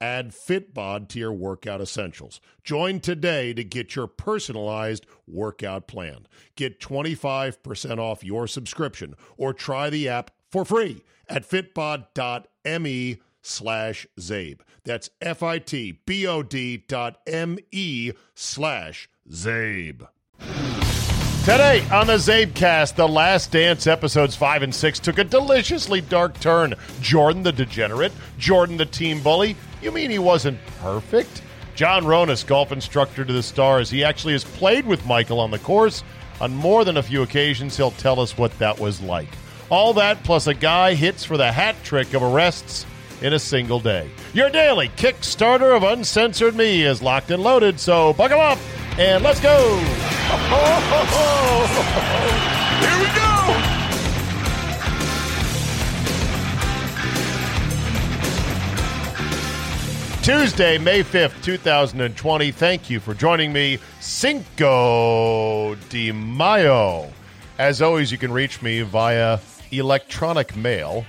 Add Fitbod to your workout essentials. Join today to get your personalized workout plan. Get 25% off your subscription or try the app for free at fitbod.me slash Zabe. That's F-I-T-B-O-D dot M-E slash Zabe. Today on the Zabecast, the Last Dance episodes 5 and 6 took a deliciously dark turn. Jordan the degenerate, Jordan the team bully. You mean he wasn't perfect? John Ronas, golf instructor to the stars. He actually has played with Michael on the course. On more than a few occasions, he'll tell us what that was like. All that plus a guy hits for the hat trick of arrests in a single day. Your daily Kickstarter of Uncensored Me is locked and loaded, so buckle up and let's go! Here we go! Tuesday, May 5th, 2020. Thank you for joining me, Cinco de Mayo. As always, you can reach me via electronic mail.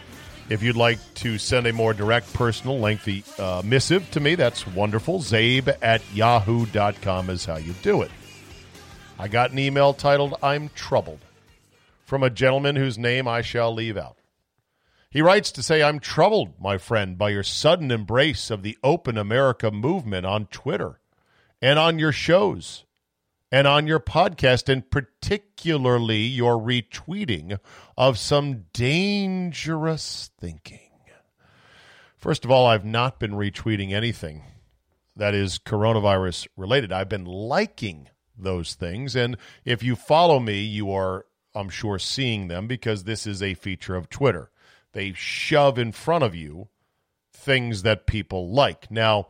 If you'd like to send a more direct, personal, lengthy uh, missive to me, that's wonderful. Zabe at yahoo.com is how you do it. I got an email titled, I'm Troubled, from a gentleman whose name I shall leave out. He writes to say, I'm troubled, my friend, by your sudden embrace of the Open America movement on Twitter and on your shows and on your podcast, and particularly your retweeting of some dangerous thinking. First of all, I've not been retweeting anything that is coronavirus related. I've been liking those things. And if you follow me, you are, I'm sure, seeing them because this is a feature of Twitter. They shove in front of you things that people like. Now,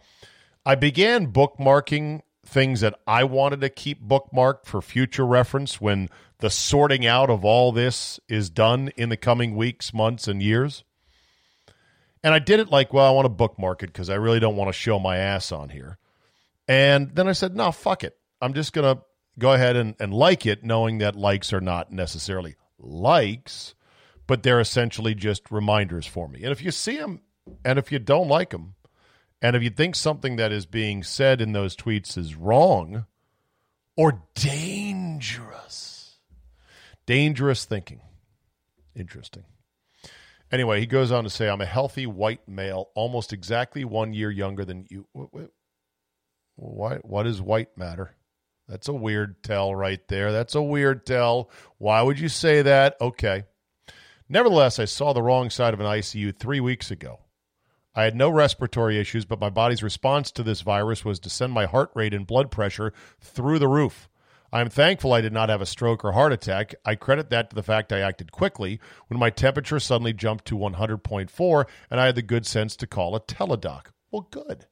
I began bookmarking things that I wanted to keep bookmarked for future reference when the sorting out of all this is done in the coming weeks, months, and years. And I did it like, well, I want to bookmark it because I really don't want to show my ass on here. And then I said, no, fuck it. I'm just going to go ahead and, and like it, knowing that likes are not necessarily likes, but they're essentially just reminders for me. And if you see them and if you don't like them, and if you think something that is being said in those tweets is wrong or dangerous, dangerous thinking. Interesting. Anyway, he goes on to say, I'm a healthy white male, almost exactly one year younger than you. Why, what does white matter? That's a weird tell right there. That's a weird tell. Why would you say that? Okay. Nevertheless, I saw the wrong side of an ICU three weeks ago. I had no respiratory issues, but my body's response to this virus was to send my heart rate and blood pressure through the roof. I am thankful I did not have a stroke or heart attack. I credit that to the fact I acted quickly when my temperature suddenly jumped to 100.4 and I had the good sense to call a teledoc. Well, good.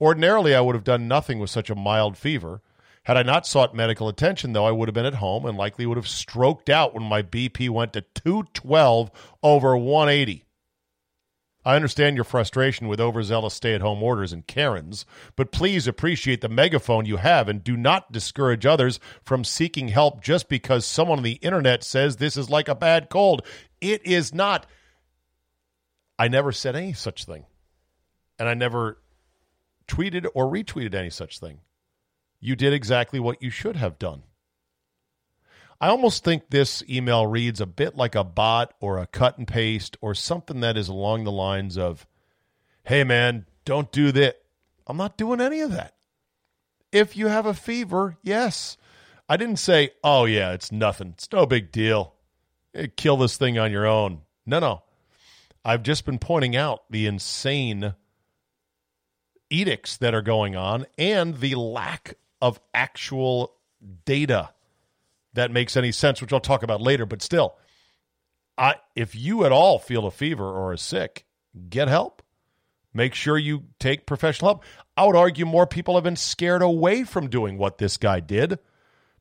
Ordinarily, I would have done nothing with such a mild fever. Had I not sought medical attention, though, I would have been at home and likely would have stroked out when my BP went to 212 over 180. I understand your frustration with overzealous stay at home orders and Karens, but please appreciate the megaphone you have and do not discourage others from seeking help just because someone on the internet says this is like a bad cold. It is not. I never said any such thing. And I never tweeted or retweeted any such thing. You did exactly what you should have done. I almost think this email reads a bit like a bot or a cut and paste or something that is along the lines of, hey, man, don't do that. I'm not doing any of that. If you have a fever, yes. I didn't say, oh, yeah, it's nothing. It's no big deal. Kill this thing on your own. No, no. I've just been pointing out the insane edicts that are going on and the lack of actual data that makes any sense, which I'll talk about later. But still, I, if you at all feel a fever or are sick, get help. Make sure you take professional help. I would argue more people have been scared away from doing what this guy did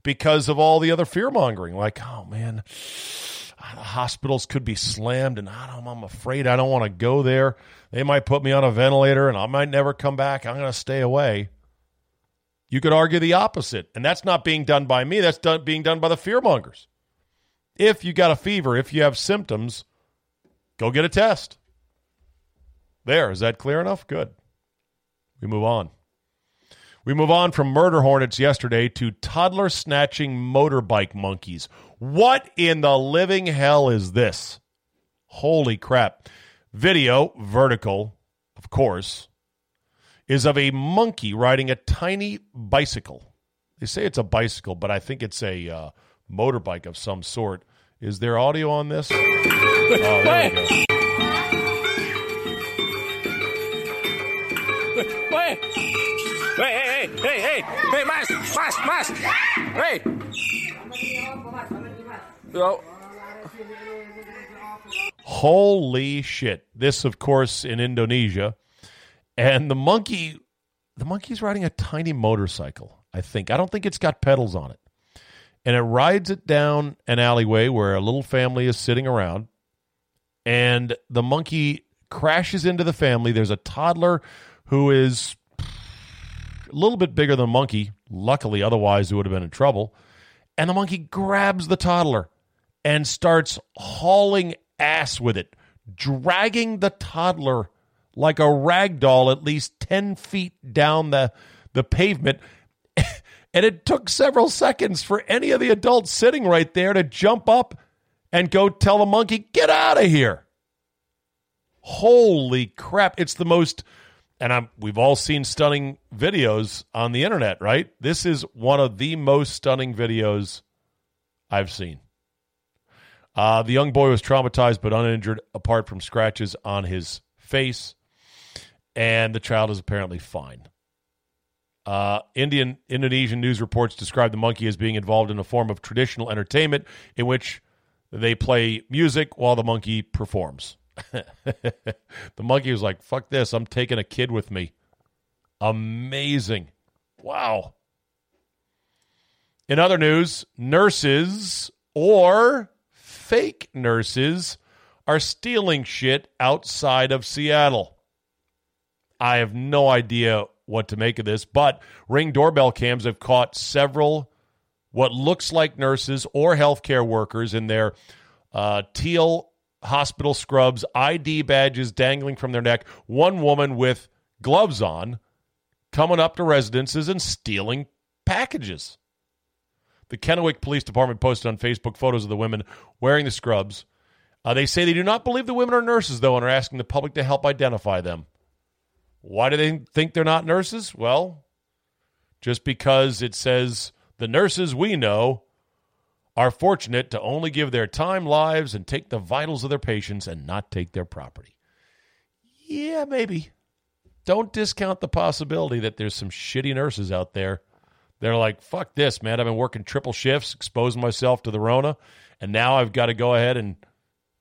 because of all the other fear mongering. Like, oh man, the hospitals could be slammed, and I I'm afraid I don't want to go there. They might put me on a ventilator, and I might never come back. I'm going to stay away. You could argue the opposite, and that's not being done by me. That's done, being done by the fear mongers. If you got a fever, if you have symptoms, go get a test. There, is that clear enough? Good. We move on. We move on from murder hornets yesterday to toddler snatching motorbike monkeys. What in the living hell is this? Holy crap. Video, vertical, of course, is of a monkey riding a tiny bicycle. They say it's a bicycle, but I think it's a uh, motorbike of some sort. Is there audio on this? Oh, there we go. Hey, hey, hey, hey, hey! Hey, mask, mask, mask! Hey! Holy shit. This, of course, in Indonesia. And the monkey, the monkey's riding a tiny motorcycle, I think. I don't think it's got pedals on it. And it rides it down an alleyway where a little family is sitting around. And the monkey crashes into the family. There's a toddler who is a little bit bigger than monkey. Luckily, otherwise, it would have been in trouble. And the monkey grabs the toddler and starts hauling ass with it, dragging the toddler like a rag doll at least 10 feet down the, the pavement. and it took several seconds for any of the adults sitting right there to jump up and go tell the monkey, get out of here. Holy crap. It's the most and I'm, we've all seen stunning videos on the internet, right? This is one of the most stunning videos I've seen. Uh, the young boy was traumatized but uninjured, apart from scratches on his face, and the child is apparently fine. Uh, Indian Indonesian news reports describe the monkey as being involved in a form of traditional entertainment in which they play music while the monkey performs. the monkey was like, fuck this. I'm taking a kid with me. Amazing. Wow. In other news, nurses or fake nurses are stealing shit outside of Seattle. I have no idea what to make of this, but ring doorbell cams have caught several what looks like nurses or healthcare workers in their uh, teal hospital scrubs, ID badges dangling from their neck, one woman with gloves on coming up to residences and stealing packages. The Kennewick Police Department posted on Facebook photos of the women wearing the scrubs. Uh, they say they do not believe the women are nurses, though, and are asking the public to help identify them. Why do they think they're not nurses? Well, just because it says the nurses we know are fortunate to only give their time, lives, and take the vitals of their patients and not take their property. Yeah, maybe. Don't discount the possibility that there's some shitty nurses out there. They're like, fuck this, man. I've been working triple shifts, exposing myself to the Rona, and now I've got to go ahead and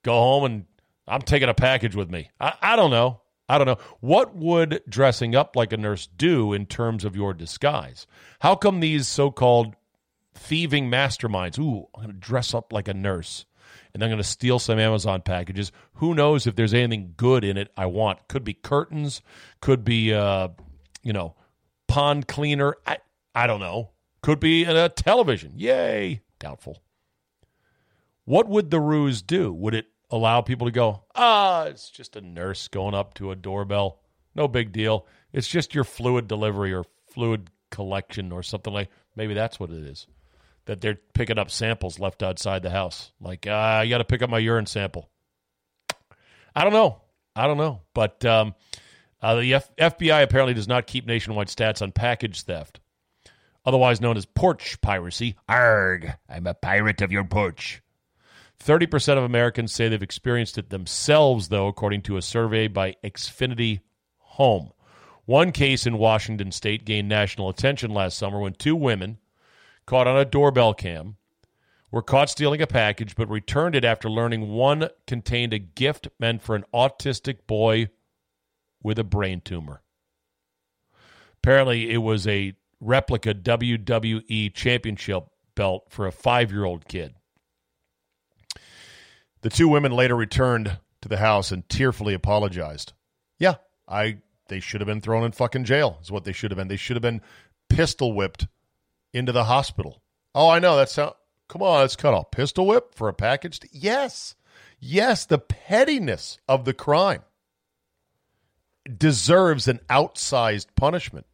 go home and I'm taking a package with me. I, I don't know. I don't know. What would dressing up like a nurse do in terms of your disguise? How come these so called thieving masterminds. Ooh, I'm going to dress up like a nurse and I'm going to steal some Amazon packages. Who knows if there's anything good in it I want? Could be curtains, could be, uh, you know, pond cleaner. I, I don't know. Could be a television. Yay. Doubtful. What would the ruse do? Would it allow people to go, ah, it's just a nurse going up to a doorbell? No big deal. It's just your fluid delivery or fluid collection or something like maybe that's what it is that they're picking up samples left outside the house. Like, uh, you got to pick up my urine sample. I don't know. I don't know. But um, uh, the F- FBI apparently does not keep nationwide stats on package theft, otherwise known as porch piracy. Arg, I'm a pirate of your porch. 30% of Americans say they've experienced it themselves, though, according to a survey by Xfinity Home. One case in Washington state gained national attention last summer when two women caught on a doorbell cam were caught stealing a package but returned it after learning one contained a gift meant for an autistic boy with a brain tumor. Apparently, it was a replica WWE championship belt for a five year old kid. The two women later returned to the house and tearfully apologized. Yeah, I they should have been thrown in fucking jail. Is what they should have been. They should have been pistol whipped into the hospital. Oh, I know that's how. Come on, let's cut off pistol whip for a package. To, yes, yes, the pettiness of the crime deserves an outsized punishment.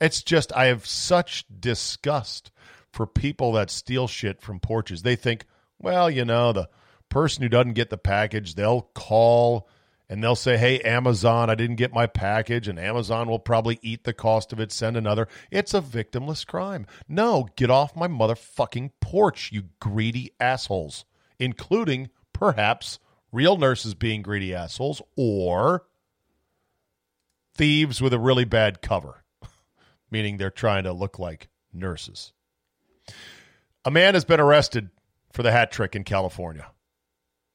It's just I have such disgust for people that steal shit from porches. They think, well, you know, the person who doesn't get the package, they'll call and they'll say, Hey, Amazon, I didn't get my package, and Amazon will probably eat the cost of it, send another. It's a victimless crime. No, get off my motherfucking porch, you greedy assholes, including perhaps real nurses being greedy assholes or thieves with a really bad cover, meaning they're trying to look like nurses. A man has been arrested for the hat trick in California.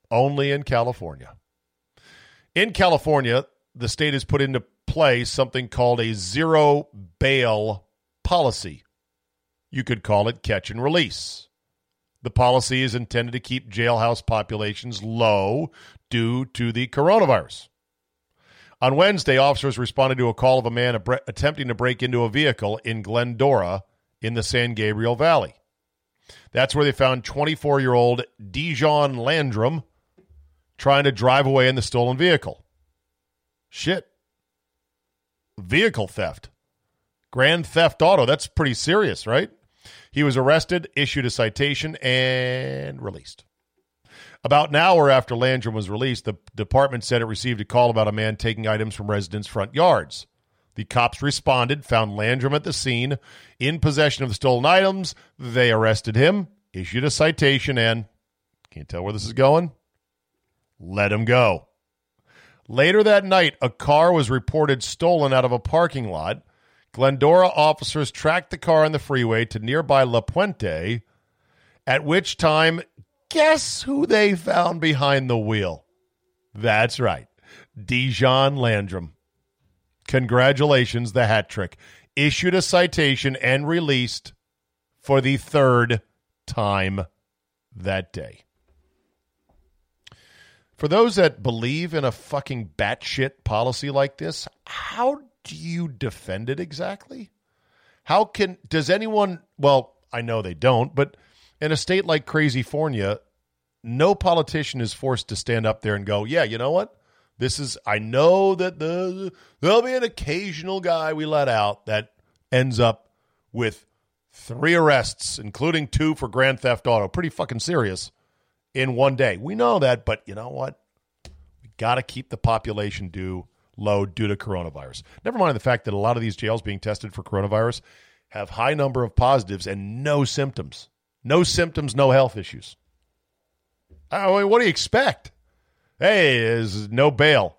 Only in California. In California, the state has put into play something called a zero bail policy. You could call it catch and release. The policy is intended to keep jailhouse populations low due to the coronavirus. On Wednesday, officers responded to a call of a man attempting to break into a vehicle in Glendora in the San Gabriel Valley. That's where they found 24 year old Dijon Landrum trying to drive away in the stolen vehicle. Shit. Vehicle theft. Grand theft auto. That's pretty serious, right? He was arrested, issued a citation, and released. About an hour after Landrum was released, the department said it received a call about a man taking items from residents' front yards. The cops responded, found Landrum at the scene in possession of the stolen items. They arrested him, issued a citation, and can't tell where this is going let him go. Later that night, a car was reported stolen out of a parking lot. Glendora officers tracked the car on the freeway to nearby La Puente, at which time, guess who they found behind the wheel? That's right, Dijon Landrum. Congratulations, the hat trick. Issued a citation and released for the third time that day. For those that believe in a fucking batshit policy like this, how do you defend it exactly? How can does anyone? Well, I know they don't, but in a state like crazy Fornia, no politician is forced to stand up there and go, "Yeah, you know what? This is. I know that the there'll be an occasional guy we let out that ends up with three arrests, including two for grand theft auto. Pretty fucking serious." in one day. We know that, but you know what? We got to keep the population due low due to coronavirus. Never mind the fact that a lot of these jails being tested for coronavirus have high number of positives and no symptoms. No symptoms, no health issues. I mean, what do you expect? Hey, is no bail.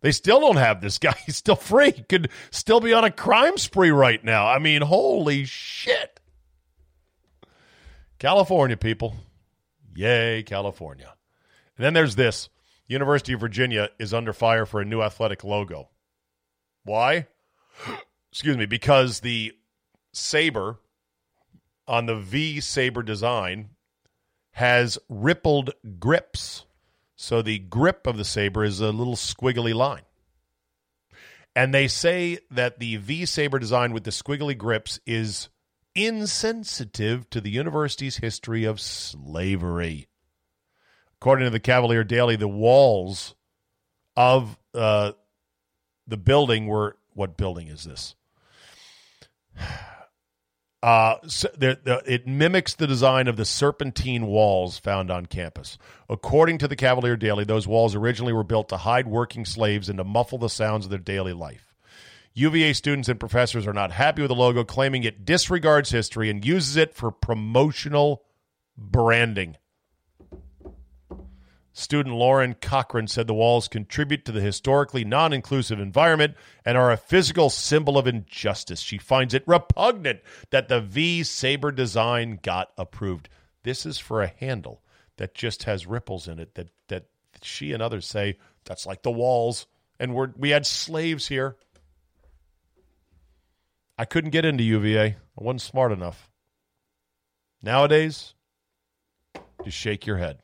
They still don't have this guy. He's still free. Could still be on a crime spree right now. I mean, holy shit. California people. Yay, California. And then there's this University of Virginia is under fire for a new athletic logo. Why? Excuse me, because the saber on the V saber design has rippled grips. So the grip of the saber is a little squiggly line. And they say that the V saber design with the squiggly grips is insensitive to the university's history of slavery. According to the Cavalier Daily, the walls of uh, the building were what building is this? Uh, so it mimics the design of the serpentine walls found on campus. According to the Cavalier Daily, those walls originally were built to hide working slaves and to muffle the sounds of their daily life. UVA students and professors are not happy with the logo, claiming it disregards history and uses it for promotional branding. Student Lauren Cochran said the walls contribute to the historically non inclusive environment and are a physical symbol of injustice. She finds it repugnant that the V Sabre design got approved. This is for a handle that just has ripples in it that, that she and others say that's like the walls. And we're, we had slaves here. I couldn't get into UVA. I wasn't smart enough. Nowadays, just shake your head.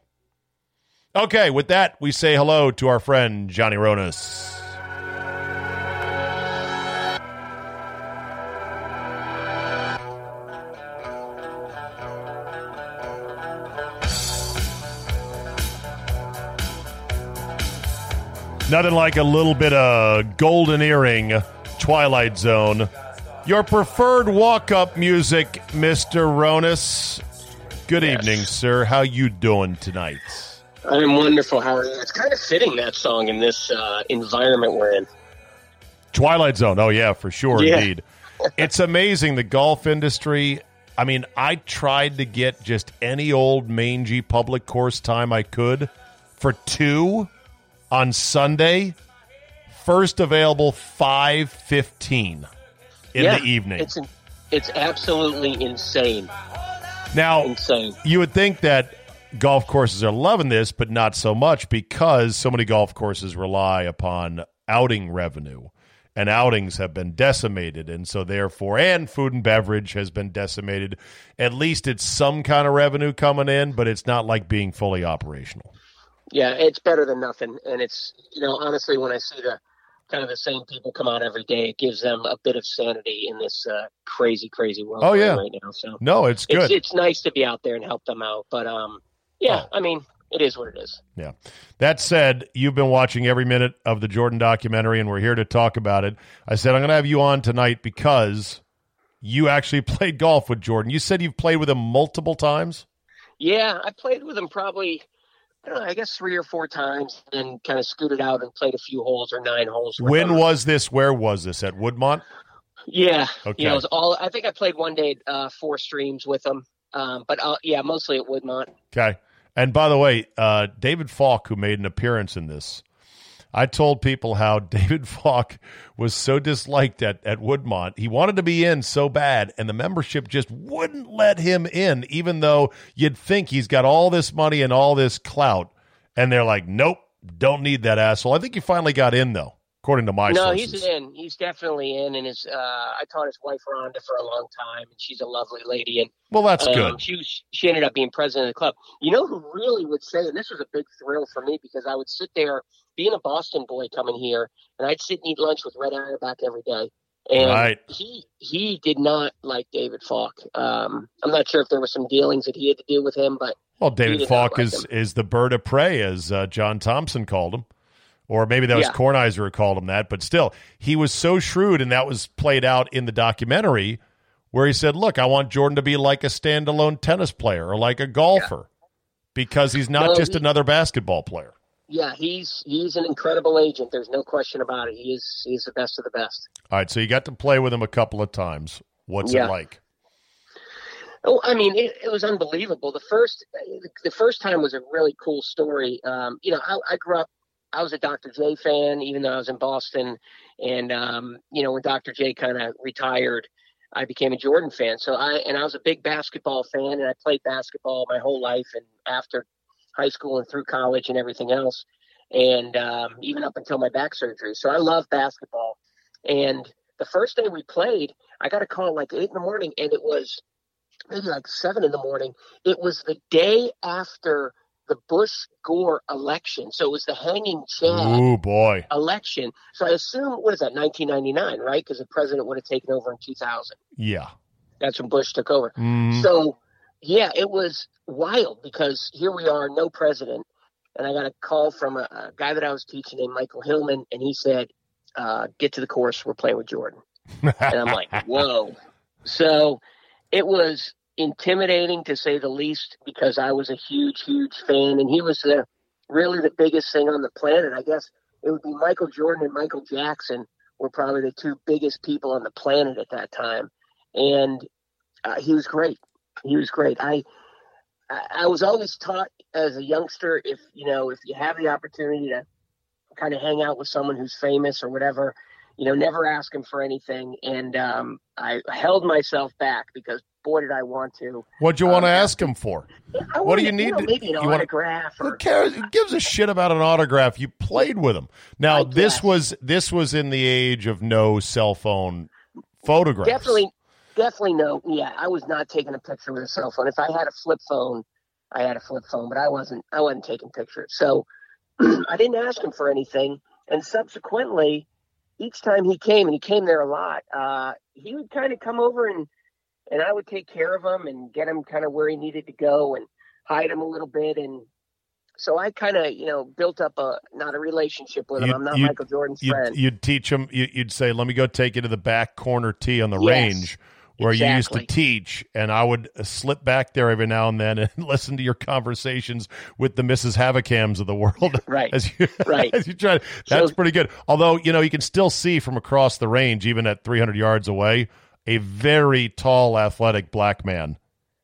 Okay, with that, we say hello to our friend Johnny Ronis. Nothing like a little bit of golden earring, Twilight Zone. Your preferred walk-up music, Mr. Ronis. Good Yes. evening, sir. How you doing tonight? I'm wonderful. How are you? It's kind of fitting that song in this uh, environment we're in. Twilight Zone. Oh yeah, for sure, Yeah. indeed. it's amazing the golf industry. I mean, I tried to get just any old mangy public course time I could for two on Sunday. First available five fifteen in yeah, the evening. It's it's absolutely insane. now Insane. you would think that golf courses are loving this, but not so much because so many golf courses rely upon outing revenue. And outings have been decimated. And so, therefore, and food and beverage has been decimated. At least it's some kind of revenue coming in, but it's not like being fully operational. Yeah, it's better than nothing. And it's you know honestly, when I see the kind of the same people come out every day, it gives them a bit of sanity in this uh, crazy, crazy world Oh, yeah. right now. So No, it's good. it's it's nice to be out there and help them out. But um, yeah, Oh. I mean, it is what it is. Yeah. That said, you've been watching every minute of the Jordan documentary, and we're here to talk about it. I said I'm going to have you on tonight because you actually played golf with Jordan. You said you've played with him multiple times. Yeah, I played with him probably, I don't know, I guess three or four times, and kind of scooted out and played a few holes or nine holes. When was this? Where was this? At Woodmont? Yeah, Okay. yeah, it was all. I think I played one day uh, four streams with him, um, but uh, yeah, mostly at Woodmont. Okay. And by the way, uh, David Falk, who made an appearance in this, I told people how David Falk was so disliked at, at Woodmont. He wanted to be in so bad, and the membership just wouldn't let him in, even though you'd think he's got all this money and all this clout. And they're like, nope, don't need that asshole. I think he finally got in, though, according to my no, sources. he's in. He's definitely in, and his. Uh, I taught his wife Rhonda for a long time, and she's a lovely lady. And well, that's um, good. She was, she ended up being president of the club. You know who really would say, and this was a big thrill for me because I would sit there, being a Boston boy coming here, and I'd sit and eat lunch with Red Auerbach every day. And Right. he he did not like David Falk. Um, I'm not sure if there were some dealings that he had to do with him, but Well, David Falk like is him. is the bird of prey, as uh, John Thompson called him, or maybe that was Yeah. Kornheiser who called him that. But still, he was so shrewd, and that was played out in the documentary, where he said, "Look, I want Jordan to be like a standalone tennis player or like a golfer, because he's not No, just he- another basketball player." yeah, he's he's an incredible agent. There's no question about it. He is he's the best of the best. All right, so you got to play with him a couple of times. What's Yeah. it like? Oh, I mean, it, it was unbelievable. The first, the first time was a really cool story. Um, you know, I, I grew up. I was a Dr. J fan, even though I was in Boston. And um, you know, when Dr. J kind of retired, I became a Jordan fan. So I and I was a big basketball fan, and I played basketball my whole life, and after high school and through college and everything else, and um, even up until my back surgery. So I love basketball. And the first day we played, I got a call like eight in the morning, and it was maybe like seven in the morning. It was the day after the Bush Gore election. So it was the hanging Chad oh boy, election. So I assume, what is that, 1999, right? Because the president would have taken over in 2000. yeah. That's when Bush took over. Mhm. So, yeah, it was wild because here we are, no president. And I got a call from a, a guy that I was teaching named Michael Hillman, and he said, uh, Get to the course, we're playing with Jordan. And I'm like, Whoa. So it was intimidating to say the least because I was a huge, huge fan, and he was the, really the biggest thing on the planet. I guess it would be Michael Jordan and Michael Jackson were probably the two biggest people on the planet at that time. And uh, he was great. He was great. I I, was always taught as a youngster if you know if you have the opportunity to kind of hang out with someone who's famous or whatever, you know, never ask him for anything. And um, I held myself back because boy did I want to. What'd you want to Um, ask him for? I What do you need know, to- maybe an you autograph Who cares? Who gives a shit about an autograph? You played with him. Now this was this was in the age of no cell phone photographs. definitely, definitely no. Yeah, I was not taking a picture with a cell phone. If I had a flip phone, I had a flip phone, but I wasn't. I wasn't taking pictures. So I didn't ask him for anything. And subsequently, each time he came, and he came there a lot, uh, he would kind of come over and and I would take care of him and get him kind of where he needed to go and hide him a little bit and. So I kind of, you know, built up a not a relationship with him. You- I'm not Michael Jordan's You'd, friend. you'd teach him. you- You'd say, "Let me go take you to the back corner tee on the Yes, range." Where you used to teach, and I would uh, slip back there every now and then and listen to your conversations with the Mrs. Havacams of the world. Right. As you, Right. as you try. That's So- pretty good. Although you know you can still see from across the range, even at 300 yards away, a very tall, athletic black man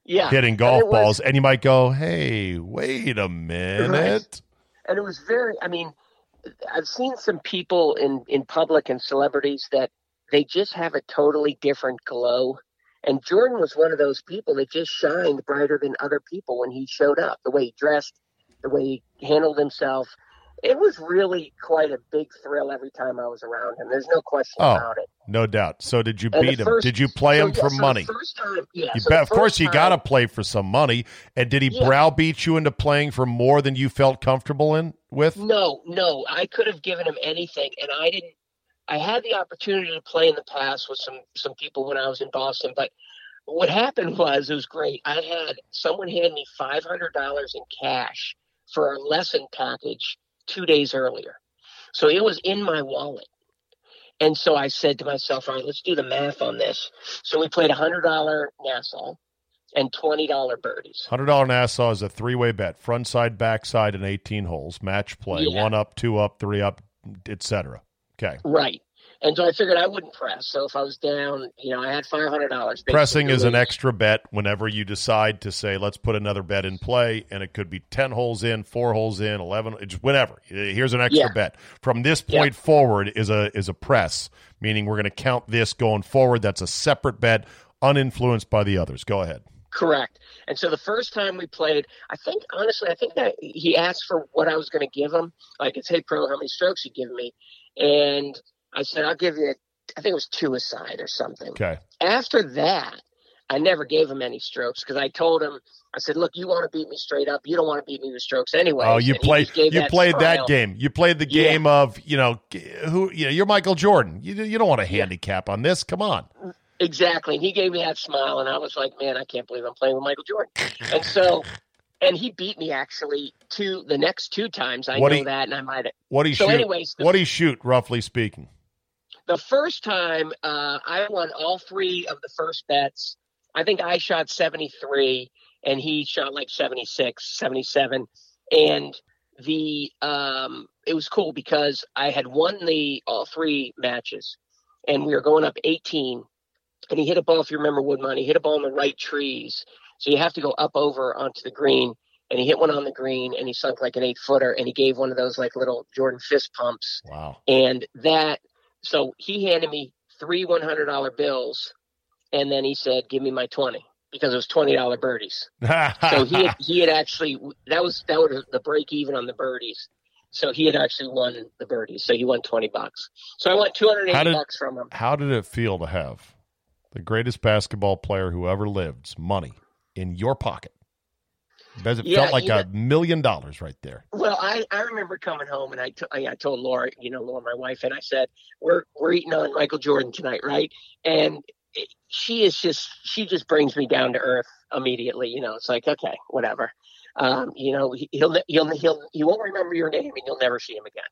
yeah, hitting And golf it was- balls, and you might go, "Hey, wait a minute." and it was very i mean i've seen some people in in public and celebrities that they just have a totally different glow. And jordan was one of those people that just shined brighter than other people when he showed up the way he dressed the way he handled himself it was really quite a big thrill every time i was around him there's no question Oh, about it No doubt. So did you And beat him? first- did you play so, him yeah, for so money? first time yeah You so bet. Of course, first you got to play for some money. And did he Yeah. browbeat you into playing for more than you felt comfortable in with? No, no, I could have given him anything, and I didn't. I had the opportunity to play in the past with some some people when I was in Boston, but what happened was it was great. I had someone hand me five hundred dollars in cash for a lesson package two days earlier, so it was in my wallet. And so I said to myself, "All right, let's do the math on this." So we played a hundred dollar Nassau and twenty dollar birdies. Hundred dollar Nassau is a three way bet: front side, back side, and eighteen holes. Match play: Yeah. one up, two up, three up, etc. Okay. Right. And so I figured I wouldn't press. So if I was down, you know, I had five hundred dollars. Pressing is an extra bet whenever you decide to say, let's put another bet in play, and it could be 10 holes in, four holes in, 11, it's whatever. Here's an extra Yeah. bet. From this Yeah. point forward is a is a press, meaning we're going to count this going forward. That's a separate bet, uninfluenced by the others. Go ahead. Correct. And so the first time we played, I think honestly, I think that he asked for what I was going to give him. Like it's, hey pro, how many strokes you give me? And I said, I'll give you. I think it was two aside or something. Okay. After that, I never gave him any strokes because I told him, I said, look, you want to beat me straight up. You don't want to beat me with strokes anyway. Oh, you played you played that game. You played the Yeah. game of you know who you know you're Michael Jordan. You you don't want a handicap on this. Come on. Exactly. And he gave me that smile, and I was like, man, I can't believe I'm playing with Michael Jordan. And so, and he beat me actually two the next two times. I What know he- that, and I might have. What do you So, shoot? anyways, the, what do you shoot, roughly speaking? The first time uh, I won all three of the first bets. I think I shot 73, and he shot like 76, 77. And the um, it was cool because I had won the all three matches, and we were going up 18. And he hit a ball, if you remember Woodmont, he hit a ball in the right trees. So you have to go up over onto the green. And he hit one on the green and he sunk like an eight footer and he gave one of those like little Jordan fist pumps. Wow. And that, so he handed me three $100 bills and then he said, give me my 20 because it was $20 birdies. So he had, he had actually, that was, that was the break even on the birdies. So he had actually won the birdies. So he won 20 bucks. So I won 280 How bucks from him. How did it feel to have the greatest basketball player who ever lived's money in your pocket? It Yeah, felt like a million dollars right there. Well, I, I remember coming home and I, t- I I told Laura, you know, Laura, my wife, and I said, we're, we're eating on Michael Jordan tonight, right? And she is just, she just brings me down to earth immediately. You know, it's like, okay, whatever. Um, you know, he, he'll, he'll, he'll, he won't remember your name and you'll never see him again.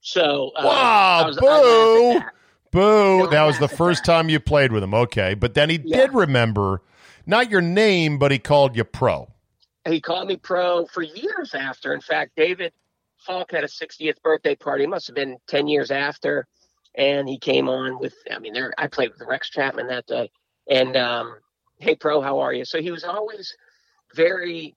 So, uh, Wow, was, boo. that. Boo! No, that was the first that. time you played with him. Okay, but then he Yeah. did remember not your name, but he called you pro. He called me pro for years after. In fact, David Falk had a 60th birthday party. It must have been 10 years after. And he came on with, I mean, there, I played with Rex Chapman that day. And, um, hey, pro, how are you? So he was always very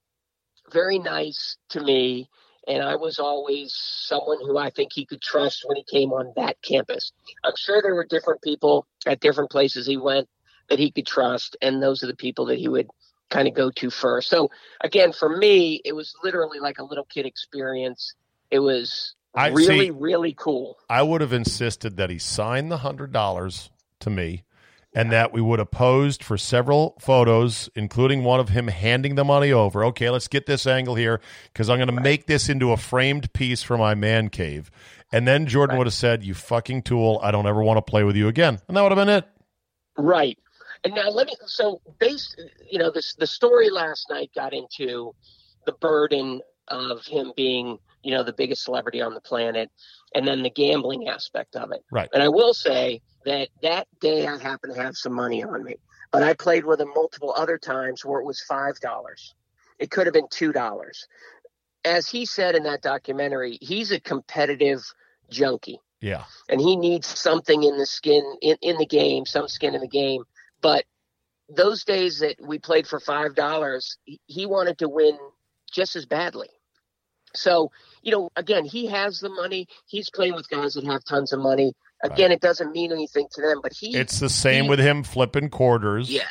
very nice to me, and I was always someone who I think he could trust when he came on that campus. I'm sure there were different people at different places he went that he could trust, and those are the people that he would kind of go to first. So again, for me, it was literally like a little kid experience. It was I- really, see- really cool. I would have insisted that he sign the hundred dollars to me, and that we would have posed for several photos, including one of him handing the money over. Okay, let's get this angle here because I'm going to make this into a framed piece for my man cave. And then Jordan would have said, "You fucking tool! I don't ever want to play with you again," and that would have been it. Right. And now let me so based you know this the story last night got into the burden of him being, you know, the biggest celebrity on the planet and then the gambling aspect of it. Right. And I will say that that day I happened to have some money on me. But I played with him multiple other times where it was five dollars. It could have been two dollars. As he said in that documentary, he's a competitive junkie Yeah, and he needs something in the skin in, in the game, some skin in the game. But those days that we played for five dollars, he, wanted to win just as badly. So, you know, again, he has the money. He's playing with guys that have tons of money. Again, it doesn't mean anything to them, but he it's the same he- with him flipping quarters. yeah.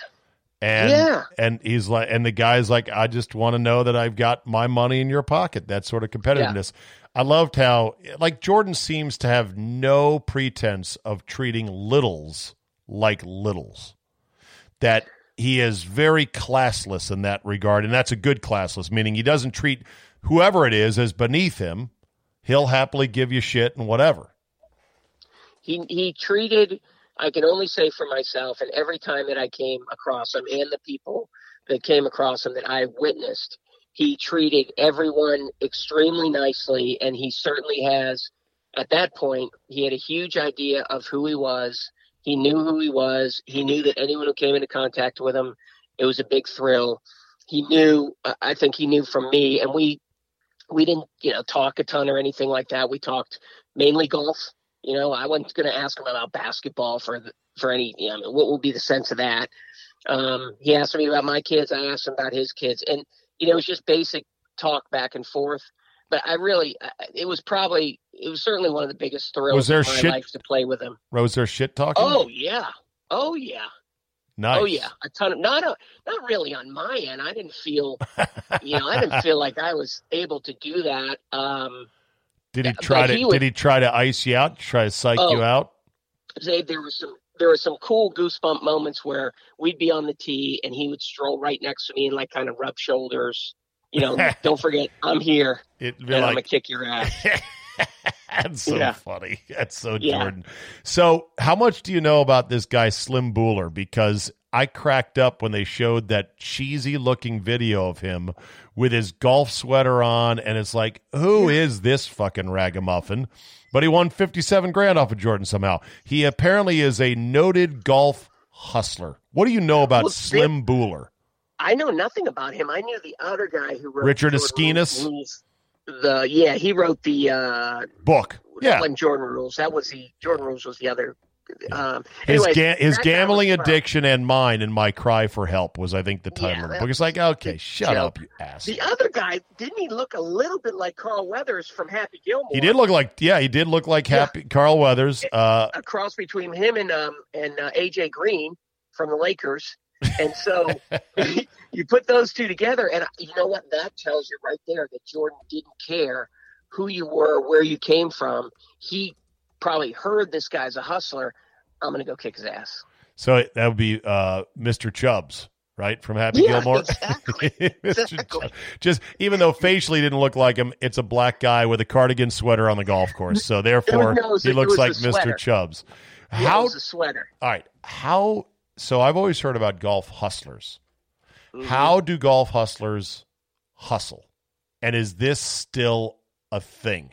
And Yeah. and he's like and the guy's like, I just want to know that I've got my money in your pocket. That sort of competitiveness. I loved how like Jordan seems to have no pretense of treating littles like littles. That he is very classless in that regard, and that's a good classless, meaning he doesn't treat whoever it is as beneath him. He'll happily give you shit and whatever. he he treated I can only say for myself and every time that I came across him and the people that came across him that I witnessed, he treated everyone extremely nicely and he certainly has at that point he had a huge idea of who he was. He knew who he was. He knew that anyone who came into contact with him, it was a big thrill. He knew I think he knew from me and we we didn't, you know, talk a ton or anything like that. We talked mainly golf. You know, I wasn't going to ask him about basketball for the, for any. You know, what will be the sense of that? Um, he asked me about my kids. I asked him about his kids, and you know, it was just basic talk back and forth. But I really, it was probably, it was certainly one of the biggest thrills Was there of my shit- life to play with him. Was there shit talking? Oh yeah, oh yeah, nice. oh yeah, a ton of not a, not really on my end. I didn't feel, you know, I didn't feel like I was able to do that. Um, Did he try to he would- did he try to ice you out, try to psych Oh. you out? Zay, there was some there were some cool goosebump moments where we'd be on the tee and he would stroll right next to me and like kind of rub shoulders. You know, don't forget I'm here It'd and be I'm gonna kick your ass. That's so Yeah. funny. That's so Yeah. Jordan. So, how much do you know about this guy Slim Bouler? Because I cracked up when they showed that cheesy looking video of him with his golf sweater on, and it's like, who is this fucking ragamuffin? But he won fifty-seven grand off of Jordan somehow. He apparently is a noted golf hustler. What do you know about Well, Slim Bouler? I know nothing about him. I knew the other guy who wrote Richard Esquinas? Rules. The yeah, he wrote the uh Book. Yeah. wasn't Jordan Rules. That was the Jordan Rules was the other um His, anyways, ga- his gambling uh, addiction and mine and my cry for help was, I think, the Yeah, title of the book. It's like, okay, shut joke. up, you ass. The other guy didn't he look a little bit like Carl Weathers from Happy Gilmore? He did look like, yeah, he did look like Yeah. Happy Carl Weathers. Uh, a cross between him and um and uh, AC Green from the Lakers. And so you put those two together, and you know what? That tells you right there that Jordan didn't care who you were, where you came from. He probably heard this guy's a hustler. I'm going to go kick his ass. so that would be uh, Mr. Chubbs, right, from Happy Yeah, Gilmore. exactly. Exactly. Just even though facially didn't look like him, it's a black guy with a cardigan sweater on the golf course. So therefore, no, he looks like Mr. Chubbs. Yeah, How a sweater. All right. How so I've always heard about golf hustlers. Mhm. How do golf hustlers hustle? And is this still a thing?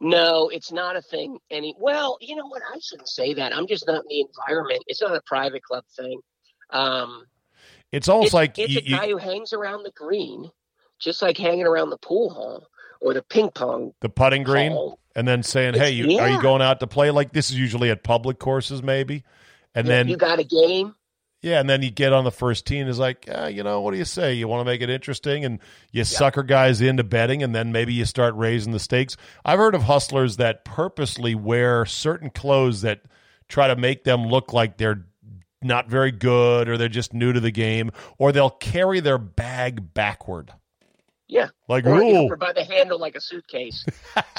No, it's not a thing. Any well, you know what? I shouldn't say that. I'm just not in the environment. It's not a private club thing. Um, It's almost it's, like it's you, a guy you, who hangs around the green, just like hanging around the pool hall or the ping pong the putting green hall. and then saying, It's- "Hey, you, are you going out to play?" Like this is usually at public courses maybe. And You- then you got a game. Yeah, and then you get on the first team. Is like, eh, you know, what do you say? You want to make it interesting, and you sucker guys into betting, and then maybe you start raising the stakes. I've heard of hustlers that purposely wear certain clothes that try to make them look like they're not very good, or they're just new to the game, or they'll carry their bag backward. Yeah. Like, or, you know, by the handle like a suitcase.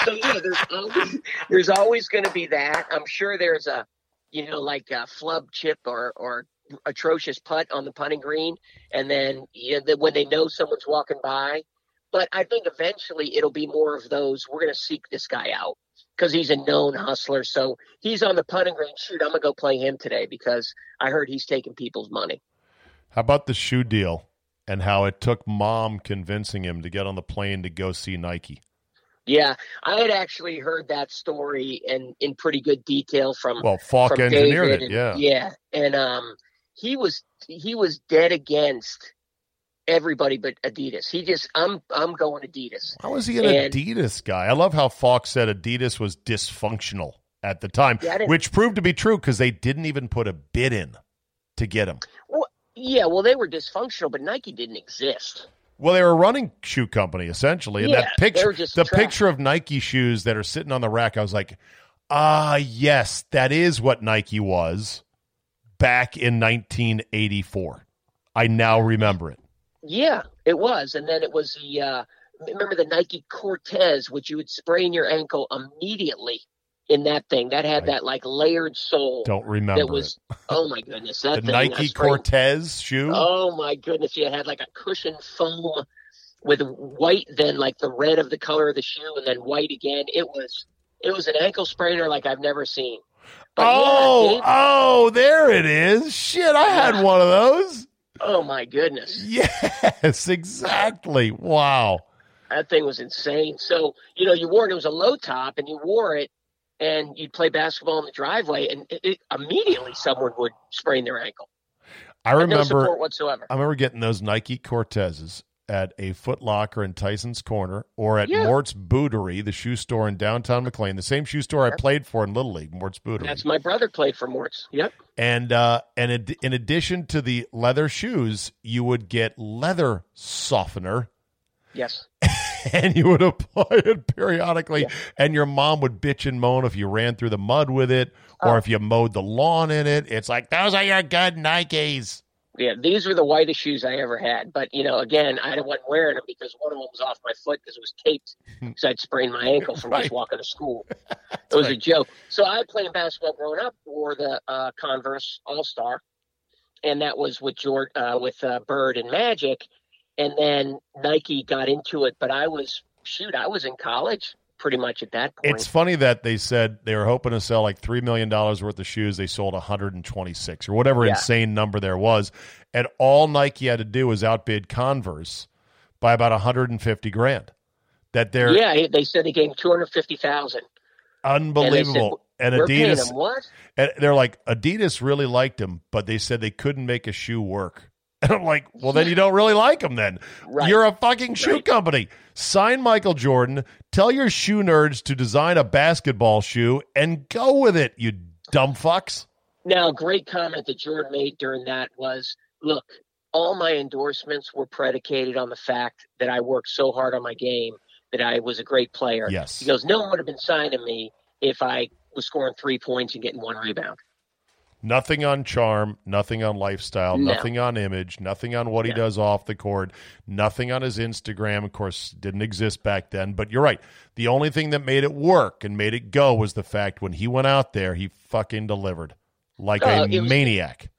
so yeah, there's always, there's always going to be that. I'm sure there's a, you know, like a flub chip or or atrocious putt on the putting green, and then you know, when they know someone's walking by. But I think eventually it'll be more of those. We're going to seek this guy out because he's a known hustler. So he's on the putting green. Shoot, I'm gonna go play him today because I heard he's taking people's money. How about the shoe deal and how it took mom convincing him to get on the plane to go see Nike? Yeah, I had actually heard that story in in pretty good detail from Well, Falk from engineered David it. and- Yeah. yeah, and um, he was he was dead against everybody but Adidas. He just I'm I'm going Adidas. How was he an And- Adidas guy? I love how Falk said Adidas was dysfunctional at the time, Yeah, which proved to be true because they didn't even put a bid in to get him. Well, yeah, well they were dysfunctional, but Nike didn't exist. Well, they were a running shoe company essentially, and Yeah, that picture, just the trash. picture of Nike shoes that are sitting on the rack, I was like, ah, yes, that is what Nike was back in 1984. I now remember it. Yeah, it was, and then it was the uh, remember the Nike Cortez, which you would sprain your ankle immediately in that thing. That had that like layered sole. Don't remember that was oh my goodness that. The thing, Nike Cortez shoe. Oh my goodness! Yeah, it had like a cushion foam with white, then like the red of the color of the shoe, and then white again. It was it was an ankle sprainer like I've never seen. But oh, yeah, oh, there it is. Shit, I had Yeah. one of those. oh my goodness, Yes, exactly. Wow. that thing was insane. So you know, you wore it. It was a low top, and you wore it, and you'd play basketball in the driveway, and it, it, immediately someone would sprain their ankle. I no remember support whatsoever. I remember getting those Nike Cortezes at a Foot Locker in Tyson's Corner or at Yeah. Mort's Bootery, the shoe store in downtown McLean, the same shoe store I played for in Little League, Mort's Bootery. That's my brother played for Mort's. Yep. and uh, and ad- in addition to the leather shoes, you would get leather softener Yes. and you would apply it periodically and your mom would bitch and moan if you ran through the mud with it or Oh. if you mowed the lawn in it. It's like those are your good Nikes. Yeah, these were the whitest shoes I ever had. But you know, again, I wasn't wearing them because one of them was off my foot because it was taped because I'd sprained my ankle from Right. just walking to school. It was a joke. So I played basketball growing up. Wore the uh, Converse All Star, and that was with George, uh, with uh, Bird and Magic, and then Nike got into it. But I was shoot, I was in college pretty much at that point. It's funny that they said they were hoping to sell like $3 million worth of shoes. They sold 126 or whatever Yeah. insane number there was. And all Nike had to do was outbid Converse by about 150 grand. That they're yeah, they said they gave two hundred fifty thousand. unbelievable. And, Adidas, them what? and they're like, Adidas really liked him, but they said they couldn't make a shoe work. And I'm like, well, then you don't really like him then. Right. You're a fucking shoe Right. company. Sign Michael Jordan, tell your shoe nerds to design a basketball shoe and go with it, you dumb fucks. Now, a great comment that Jordan made during that was, "Look, all my endorsements were predicated on the fact that I worked so hard on my game that I was a great player." Yes. He goes, "No one would have been signing me if I was scoring three points and getting one rebound." Nothing on charm, nothing on lifestyle, No. nothing on image, nothing on what he does off the court, nothing on his Instagram. Of course, didn't exist back then. But you're right. The only thing that made it work and made it go was the fact when he went out there, he fucking delivered like Oh, a was- maniac.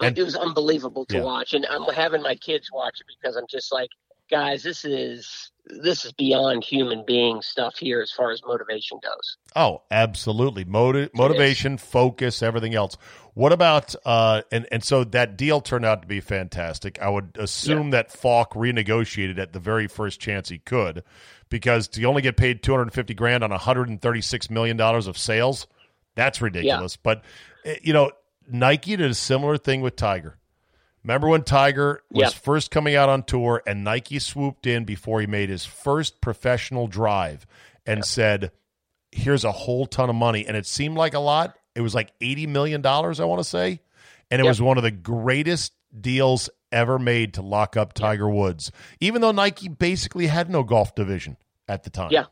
And- it was unbelievable to Yeah. watch, and I'm having my kids watch it because I'm just like, guys, this is this is beyond human being stuff here as far as motivation goes. Oh, absolutely. Moti- motivation, focus, everything else. What about uh and and so that deal turned out to be fantastic. I would assume that Falk renegotiated at the very first chance he could because to only get paid 250 grand on 136 million dollars of sales, that's ridiculous. But eh, you know, Nike did a similar thing with Tiger. Remember when Tiger was Yep. first coming out on tour and Nike swooped in before he made his first professional drive and said, here's a whole ton of money. And it seemed like a lot. It was like $80 million, I want to say. and it Yep. was one of the greatest deals ever made to lock up Tiger Woods, even though Nike basically had no golf division at the time. Yeah.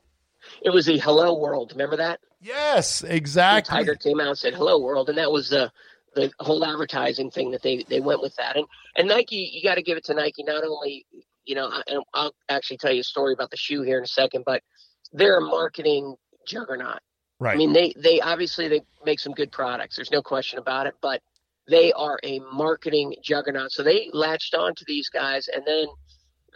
It was the Hello World. Remember that? Yes, When exactly. Tiger came out and said "Hello World," and that was the the whole advertising thing that they they went with that. And and Nike, you got to give it to Nike. Not only you know, I- and I'll actually tell you a story about the shoe here in a second, but they're a marketing juggernaut. Right. I mean, they they obviously they make some good products. There's no question about it, but they are a marketing juggernaut. So they latched on to these guys, and then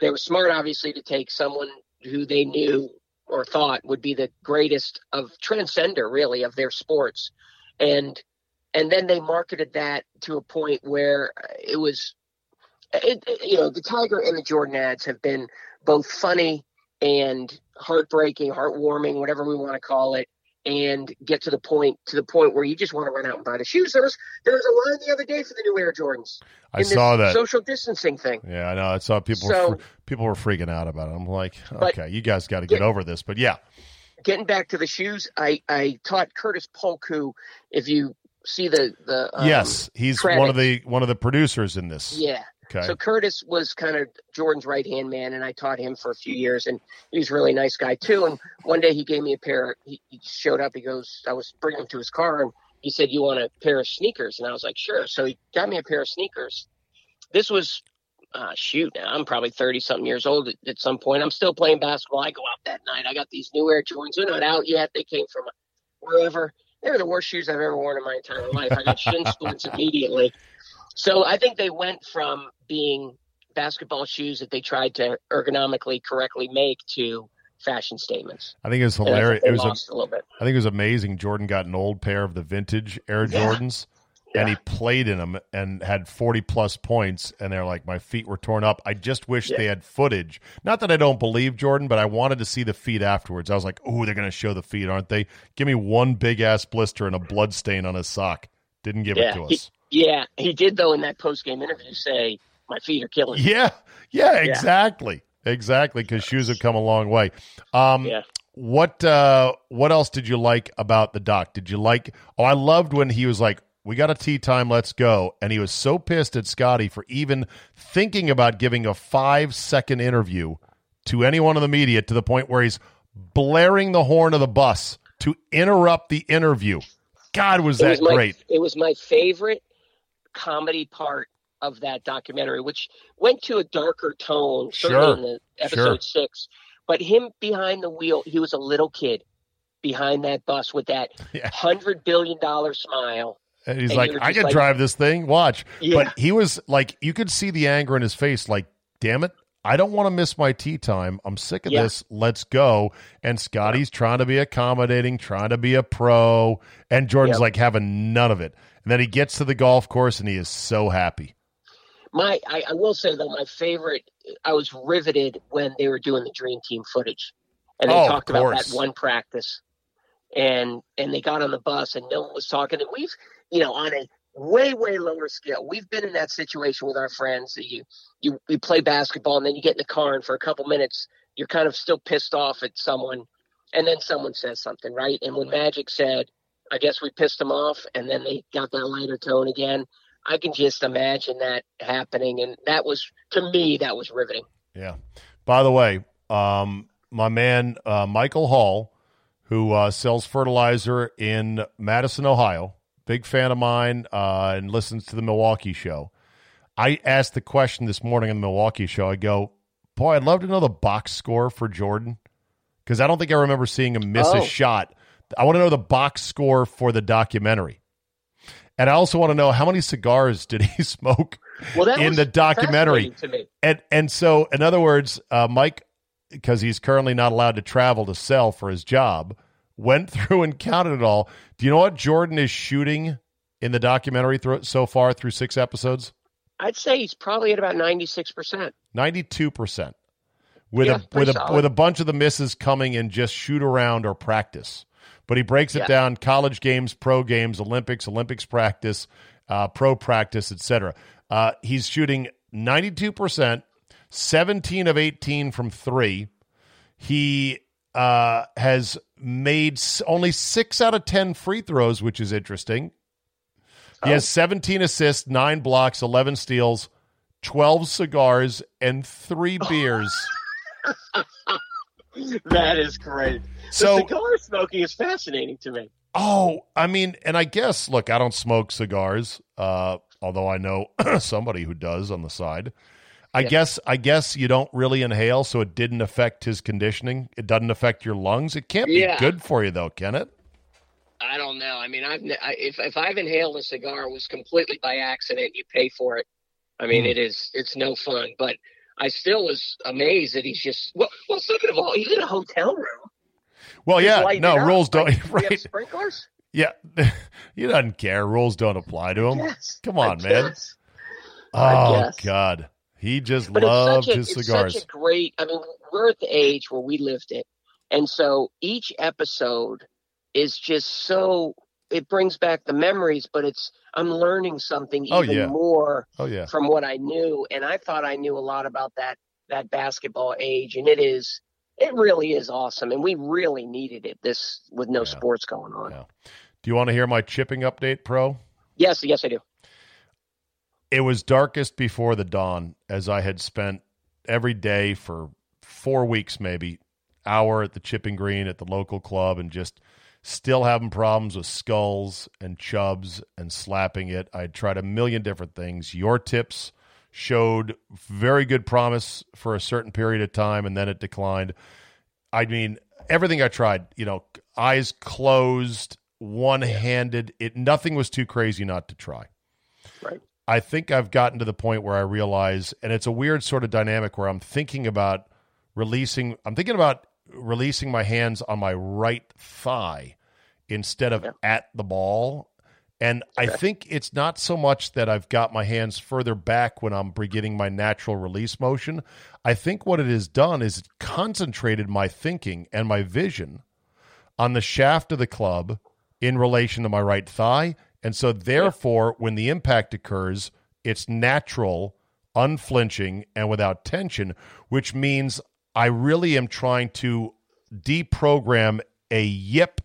they were smart, obviously, to take someone who they knew or thought would be the greatest of transcender, really, of their sports, and and then they marketed that to a point where uh, it was, it, you know, the Tiger and the Jordan ads have been both funny and heartbreaking, heartwarming, whatever we want to call it, and get to the point to the point where you just want to run out and buy the shoes. There was there was a line the other day for the new Air Jordans. I saw that. social distancing thing. yeah, I know. I saw people So- were people were freaking out about it. I'm like, okay, you guys got to get Yeah. over this. But yeah, Getting back to the shoes, I I taught Curtis Polk, who, if you see the the um, yes, he's credit. one of the one of the producers in this. yeah. Okay. So Curtis was kind of Jordan's right hand man, and I taught him for a few years, and he was a really nice guy too. And one day he gave me a pair. He, he showed up. He goes, I was bringing him to his car, and he said, "You want a pair of sneakers?" And I was like, "Sure." So he got me a pair of sneakers. This was, uh, shoot, now I'm probably thirty something years old at, at some point. I'm still playing basketball. I go out that night. I got these new Air Jordans. They're not out yet. They came from wherever. They're the worst shoes I've ever worn in my entire life. I got shin splints immediately. So I think they went from being basketball shoes that they tried to ergonomically correctly make to fashion statements. I think it was And I think hilarious. It was a, a little bit. I think it was amazing. Jordan got an old pair of the vintage Air Yeah. Jordans, and he played in them and had forty plus points. And they're like, my feet were torn up. I just wish Yeah. they had footage. Not that I don't believe Jordan, but I wanted to see the feet afterwards. I was like, oh, they're going to show the feet, aren't they? Give me one big ass blister and a blood stain on his sock. Didn't give it Yeah, to he- us. Yeah, he did though in that post game interview say, "My feet are killing me." Yeah, yeah, exactly, exactly. Because shoes have come a long way. Um, Yeah. What uh, what else did you like about the doc? Did you like? Oh, I loved when he was like, "We got a tee time, let's go," and he was so pissed at Scotty for even thinking about giving a five second interview to anyone in the media to the point where he's blaring the horn of the bus to interrupt the interview. God, was It that was my, great? It was my favorite comedy part of that documentary, which went to a darker tone, certainly Sure, in the episode six. But him behind the wheel, he was a little kid behind that bus with that Yeah. hundred billion dollar smile. And he's And like, I can like- drive this thing. Watch. Yeah. But he was like, you could see the anger in his face. Like, damn it. I don't want to miss my tee time. I'm sick of Yeah. this. Let's go. And Scotty's trying to be accommodating, trying to be a pro. And Jordan's like having none of it. And then he gets to the golf course and he is so happy. My, I, I will say though, my favorite. I was riveted when they were doing the dream team footage, and they Oh, talked about that one practice, and and they got on the bus and no one was talking. And we've, you know, on a way way lower scale, we've been in that situation with our friends. That you you you play basketball and then you get in the car and for a couple minutes you're kind of still pissed off at someone, and then someone says something right. And when Magic said, "I guess we pissed them off," and then they got that lighter tone again. I can just imagine that happening, and that was to me that was riveting. Yeah. By the way, um, my man uh, Michael Hall, who uh, sells fertilizer in Madison, Ohio, big fan of mine, uh, and listens to the Milwaukee show. I asked the question this morning on the Milwaukee show. I go, boy, I'd love to know the box score for Jordan because I don't think I remember seeing him miss a Oh. shot. I want to know the box score for the documentary. And I also want to know how many cigars did he smoke Well, in the documentary. And and so, in other words, uh, Mike, because he's currently not allowed to travel to sell for his job, went through and counted it all. Do you know what Jordan is shooting in the documentary thro- so far through six episodes? I'd say he's probably at about ninety six percent. Ninety-two percent, with Yeah, a with pretty a with a bunch of the misses coming in just shoot around or practice. But he breaks it Yeah. down: college games, pro games, Olympics, Olympics practice, uh, pro practice, etc. Uh, he's shooting ninety-two percent, seventeen of eighteen from three. He uh, has made only six out of ten free throws, which is interesting. He has 17 assists, nine blocks, 11 steals, 12 cigars, and three beers. That is great. So- the cigar smoking is fascinating to me. Oh, I mean, and I guess, look, I don't smoke cigars, uh, although I know somebody who does on the side. I Yeah. guess, I guess you don't really inhale, so it didn't affect his conditioning. It doesn't affect your lungs. It can't be Yeah. good for you, though, can it? I don't know. I mean, I've I, if if I've inhaled a cigar, it was completely by accident. You pay for it. I mean, Hmm. it is it's no fun. But I still was amazed that he's just well. Well, second of all, he's in a hotel room. Well, He's yeah, no up. rules don't. Like, Right? sprinklers. Yeah, he doesn't care. Rules don't apply to him. Come on, man. Oh. God, he just But loved it's a, his it's cigars. such a great. I mean, we're at the age where we lived it, and so each episode is just so. It brings back the memories, but it's I'm learning something Oh, even yeah. more oh yeah, from what I knew, and I thought I knew a lot about that that basketball age, and it is it really is awesome, and we really needed it this with no Yeah. sports going on. Do you want to hear my chipping update, Pro? Yes, yes, I do. It was darkest before the dawn, as I had spent every day for four weeks, maybe hour at the chipping green at the local club, and just still having problems with skulls and chubs and slapping it. I'd tried a million different things. Your tips showed very good promise for a certain period of time, and then it declined. I mean, everything I tried, you know, eyes closed, one handed, it nothing was too crazy not to try. Right. I think I've gotten to the point where I realize, and it's a weird sort of dynamic where I'm thinking about releasing, I'm thinking about releasing my hands on my right thigh instead of Yeah. at the ball. And I think it's not so much that I've got my hands further back when I'm beginning my natural release motion. I think what it has done is it concentrated my thinking and my vision on the shaft of the club in relation to my right thigh. And so, therefore, when the impact occurs, it's natural, unflinching, and without tension, which means I really am trying to deprogram a yip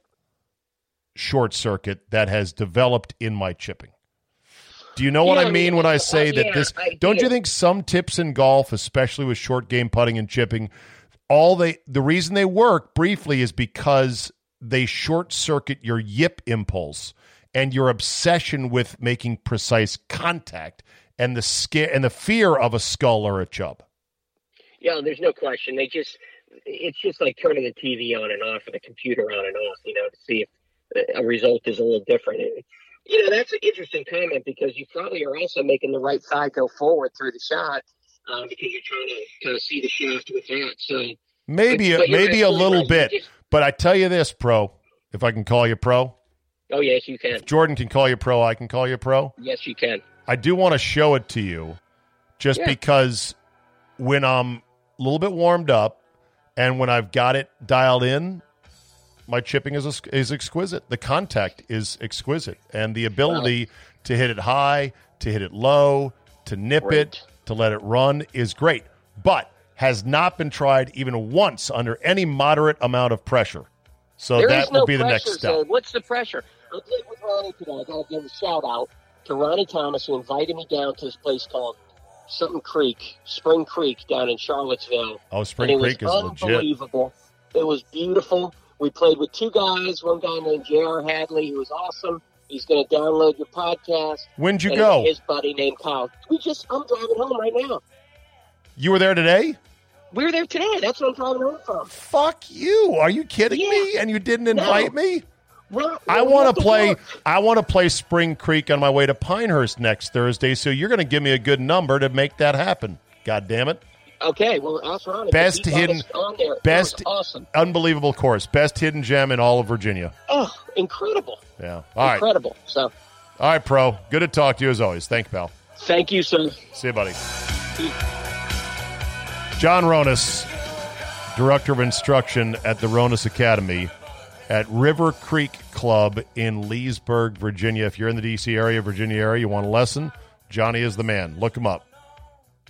short circuit that has developed in my chipping. Do you know what Yeah, I mean when I uh, say that yeah, this? Don't you think some tips in golf, especially with short game putting and chipping, all they the reason they work briefly is because they short circuit your yip impulse and your obsession with making precise contact and the scare and the fear of a skull or a chub. Yeah, there's no question. They just it's just like turning the TV on and off or the computer on and off, you know, to see if a result is a little different. It- you know, that's an interesting comment because you probably are also making the right thigh go forward through the shot um, because you're trying to kind of see the shaft with that. So Maybe But- but maybe a little right. bit, just- but I tell you this, pro. If I can call you pro, oh yes, you can. Jordan can call you pro. I can call you pro. Yes, you can. I do want to show it to you just Yeah. because when I'm a little bit warmed up and when I've got it dialed in, my chipping is is exquisite. The contact is exquisite and the ability to hit it high, to hit it low, to nip Great. it, to let it run is great. But has not been tried even once under any moderate amount of pressure. So There that no will be the next step. Zane. What's the pressure? I played with Ronnie today. I got to give a shout out to Ronnie Thomas, who invited me down to this place called something Creek, Spring Creek, down in Charlottesville. Oh, and Spring it Creek is was legit. unbelievable. It was beautiful. We played with two guys. One guy named J.R. Hadley, who was awesome. He's going to download your podcast. When'd you and go? His buddy named Kyle. We just, I'm driving home right now. You were there today? We were there today. That's what I'm driving home from. Fuck you. Are you kidding Yeah. me? And you didn't invite me? Well, I want to play work. I want to play Spring Creek on my way to Pinehurst next Thursday, so you're going to give me a good number to make that happen. God damn it. Okay, well, ask Ronnie. Best hidden- on there. Best- awesome. Unbelievable course. Best hidden gem in all of Virginia. Oh, incredible. Yeah. All right. Incredible. So, All right, pro. Good to talk to you as always. Thank you, pal. thank you, sir. See you, buddy. John Ronis, Director of Instruction at the Ronis Academy at River Creek Club in Leesburg, Virginia. If you're in the D.C. area, Virginia area, you want a lesson, Johnny is the man. Look him up.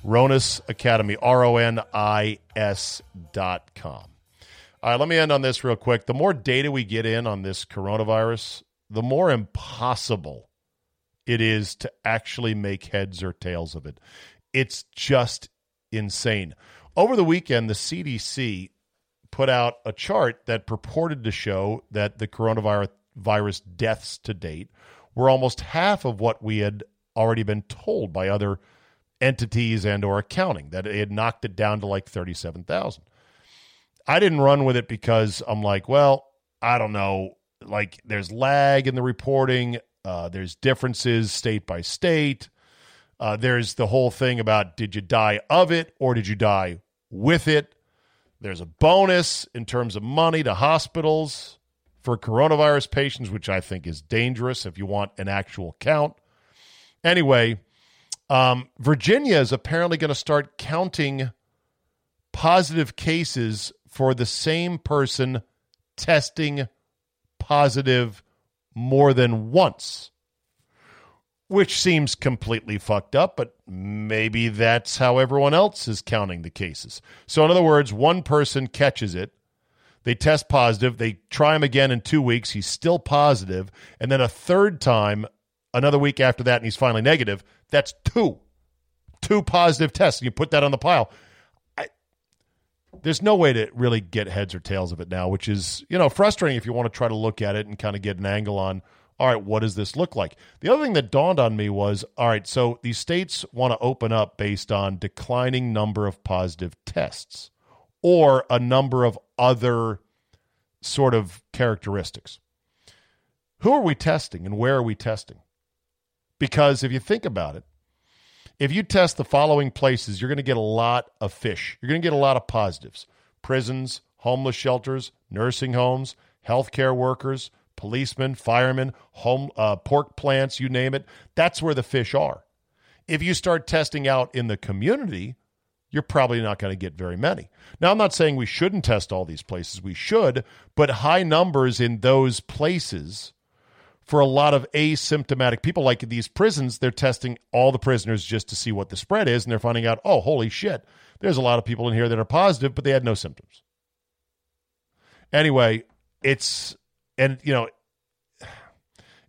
Ronis Academy, R O N I S dot com. All right, let me end on this real quick. The more data we get in on this coronavirus, the more impossible it is to actually make heads or tails of it. It's just insane. Over the weekend, the CDC put out a chart that purported to show that the coronavirus virus deaths to date were almost half of what we had already been told by other entities and or accounting that it had knocked it down to like 37,000. I didn't run with it because I'm like, well, I don't know, like there's lag in the reporting, uh, there's differences state by state. Uh, there's the whole thing about did you die of it or did you die with it? There's a bonus in terms of money to hospitals for coronavirus patients, which I think is dangerous if you want an actual count. Anyway, um, Virginia is apparently going to start counting positive cases for the same person testing positive more than once, which seems completely fucked up, but maybe that's how everyone else is counting the cases. So, in other words, one person catches it, they test positive, they try him again in two weeks, he's still positive, and then a third time, another week after that, and he's finally negative. That's two. Two positive tests. You put that on the pile there's no way to really get heads or tails of it now, which is, you know, frustrating if you want to try to look at it and kind of get an angle on, all right, what does this look like? The other thing that dawned on me was, all right, so these states want to open up based on declining number of positive tests or a number of other sort of characteristics. Who are we testing and where are we testing? Because if you think about it, if you test the following places, you're going to get a lot of fish. You're going to get a lot of positives prisons, homeless shelters, nursing homes, healthcare workers, policemen, firemen, home uh, pork plants, you name it. That's where the fish are. If you start testing out in the community, you're probably not going to get very many. Now, I'm not saying we shouldn't test all these places. We should, but high numbers in those places for a lot of asymptomatic people like these prisons they're testing all the prisoners just to see what the spread is and they're finding out oh holy shit there's a lot of people in here that are positive but they had no symptoms anyway it's and you know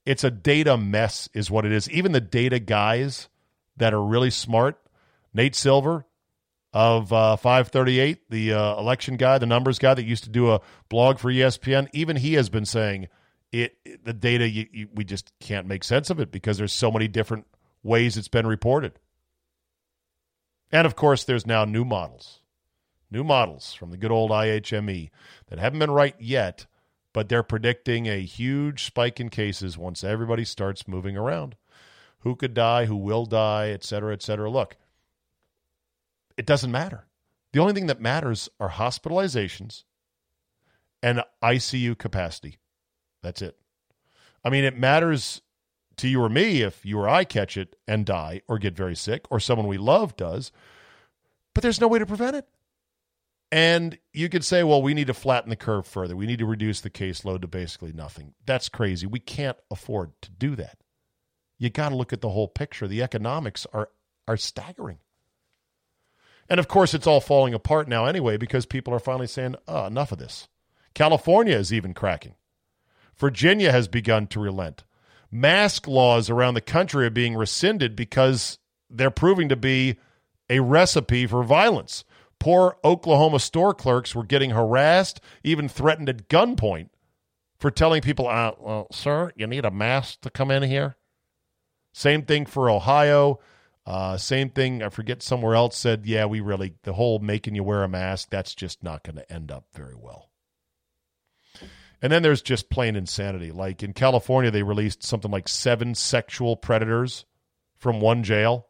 it's a data mess is what it is even the data guys that are really smart nate silver of uh, 538 the uh, election guy the numbers guy that used to do a blog for espn even he has been saying it, the data you, you, we just can't make sense of it because there's so many different ways it's been reported. And of course, there's now new models, new models from the good old IHME that haven't been right yet, but they're predicting a huge spike in cases once everybody starts moving around. Who could die, who will die, et cetera, et cetera. Look, it doesn't matter. The only thing that matters are hospitalizations and ICU capacity. That's it. I mean, it matters to you or me if you or I catch it and die or get very sick or someone we love does, but there's no way to prevent it. And you could say, well, we need to flatten the curve further. We need to reduce the caseload to basically nothing. That's crazy. We can't afford to do that. You got to look at the whole picture. The economics are are staggering. And of course, it's all falling apart now anyway because people are finally saying, oh, enough of this. California is even cracking. Virginia has begun to relent. Mask laws around the country are being rescinded because they're proving to be a recipe for violence. Poor Oklahoma store clerks were getting harassed, even threatened at gunpoint for telling people, uh, well, sir, you need a mask to come in here. Same thing for Ohio. Uh, same thing, I forget somewhere else said, yeah, we really, the whole making you wear a mask, that's just not going to end up very well. And then there's just plain insanity. Like in California, they released something like seven sexual predators from one jail.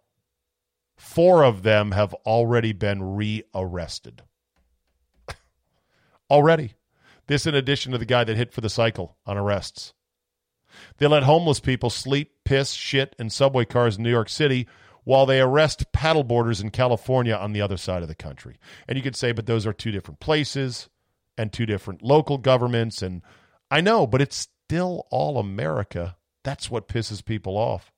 Four of them have already been rearrested. already. This, in addition to the guy that hit for the cycle on arrests. They let homeless people sleep, piss, shit in subway cars in New York City while they arrest paddleboarders in California on the other side of the country. And you could say, but those are two different places and two different local governments. And I know, but it's still all America. That's what pisses people off.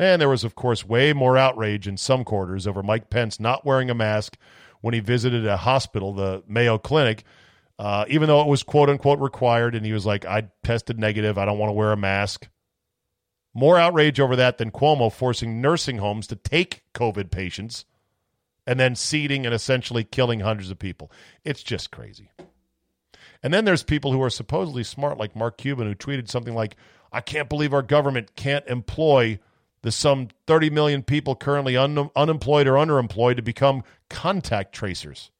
And there was, of course, way more outrage in some quarters over Mike Pence not wearing a mask when he visited a hospital, the Mayo Clinic, uh, even though it was quote unquote required. And he was like, I tested negative. I don't want to wear a mask. More outrage over that than Cuomo forcing nursing homes to take COVID patients and then seeding and essentially killing hundreds of people. It's just crazy. And then there's people who are supposedly smart, like Mark Cuban, who tweeted something like, I can't believe our government can't employ the some 30 million people currently un- unemployed or underemployed to become contact tracers.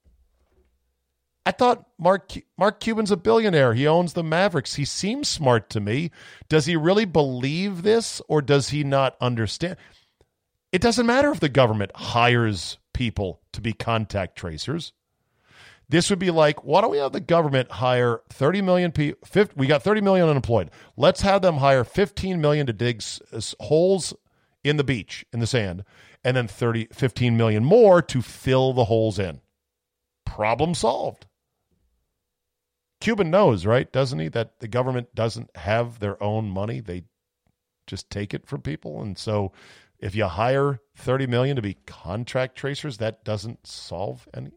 I thought Mark Mark Cuban's a billionaire. He owns the Mavericks. He seems smart to me. Does he really believe this or does he not understand? It doesn't matter if the government hires people to be contact tracers. This would be like, why don't we have the government hire 30 million people? We got 30 million unemployed. Let's have them hire 15 million to dig s- holes in the beach, in the sand, and then 30, 15 million more to fill the holes in. Problem solved. Cuban knows, right? Doesn't he? That the government doesn't have their own money. They just take it from people. And so if you hire 30 million to be contract tracers, that doesn't solve any.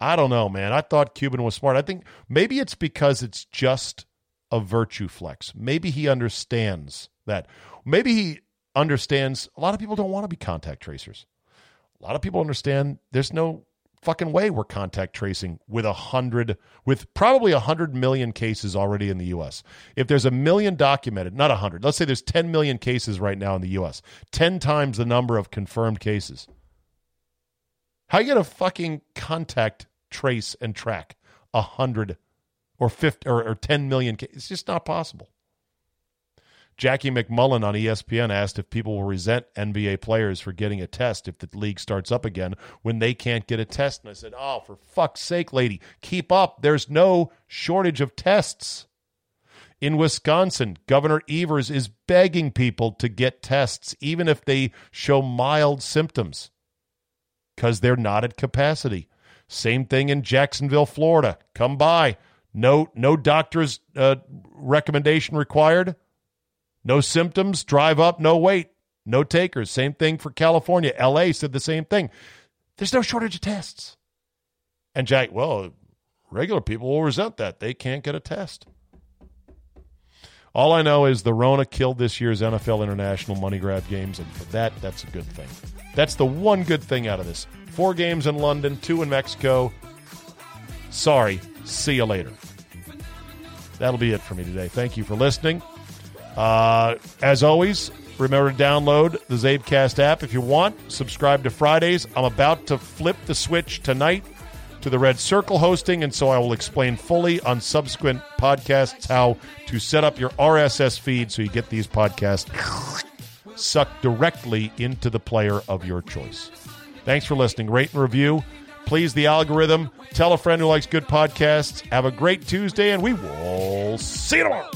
I don't know, man. I thought Cuban was smart. I think maybe it's because it's just a virtue flex. Maybe he understands that. Maybe he understands a lot of people don't want to be contact tracers. A lot of people understand there's no fucking way we're contact tracing with a hundred with probably a hundred million cases already in the US. If there's a million documented, not a hundred, let's say there's 10 million cases right now in the US, 10 times the number of confirmed cases. How you gonna fucking contact trace and track a hundred or 50 or, or 10 million cases? It's just not possible. Jackie MacMullan on ESPN asked if people will resent NBA players for getting a test if the league starts up again when they can't get a test. And I said, Oh, for fuck's sake, lady, keep up. There's no shortage of tests. In Wisconsin, Governor Evers is begging people to get tests, even if they show mild symptoms, because they're not at capacity. Same thing in Jacksonville, Florida. Come by. No, no doctor's uh, recommendation required. No symptoms, drive up, no wait, no takers. Same thing for California. LA said the same thing. There's no shortage of tests. And Jack, well, regular people will resent that. They can't get a test. All I know is the Rona killed this year's NFL International Money Grab games, and for that, that's a good thing. That's the one good thing out of this. Four games in London, two in Mexico. Sorry. See you later. That'll be it for me today. Thank you for listening. Uh, as always, remember to download the Zabecast app if you want. Subscribe to Fridays. I'm about to flip the switch tonight to the Red Circle hosting, and so I will explain fully on subsequent podcasts how to set up your RSS feed so you get these podcasts sucked directly into the player of your choice. Thanks for listening. Rate and review. Please the algorithm. Tell a friend who likes good podcasts. Have a great Tuesday, and we will see you tomorrow.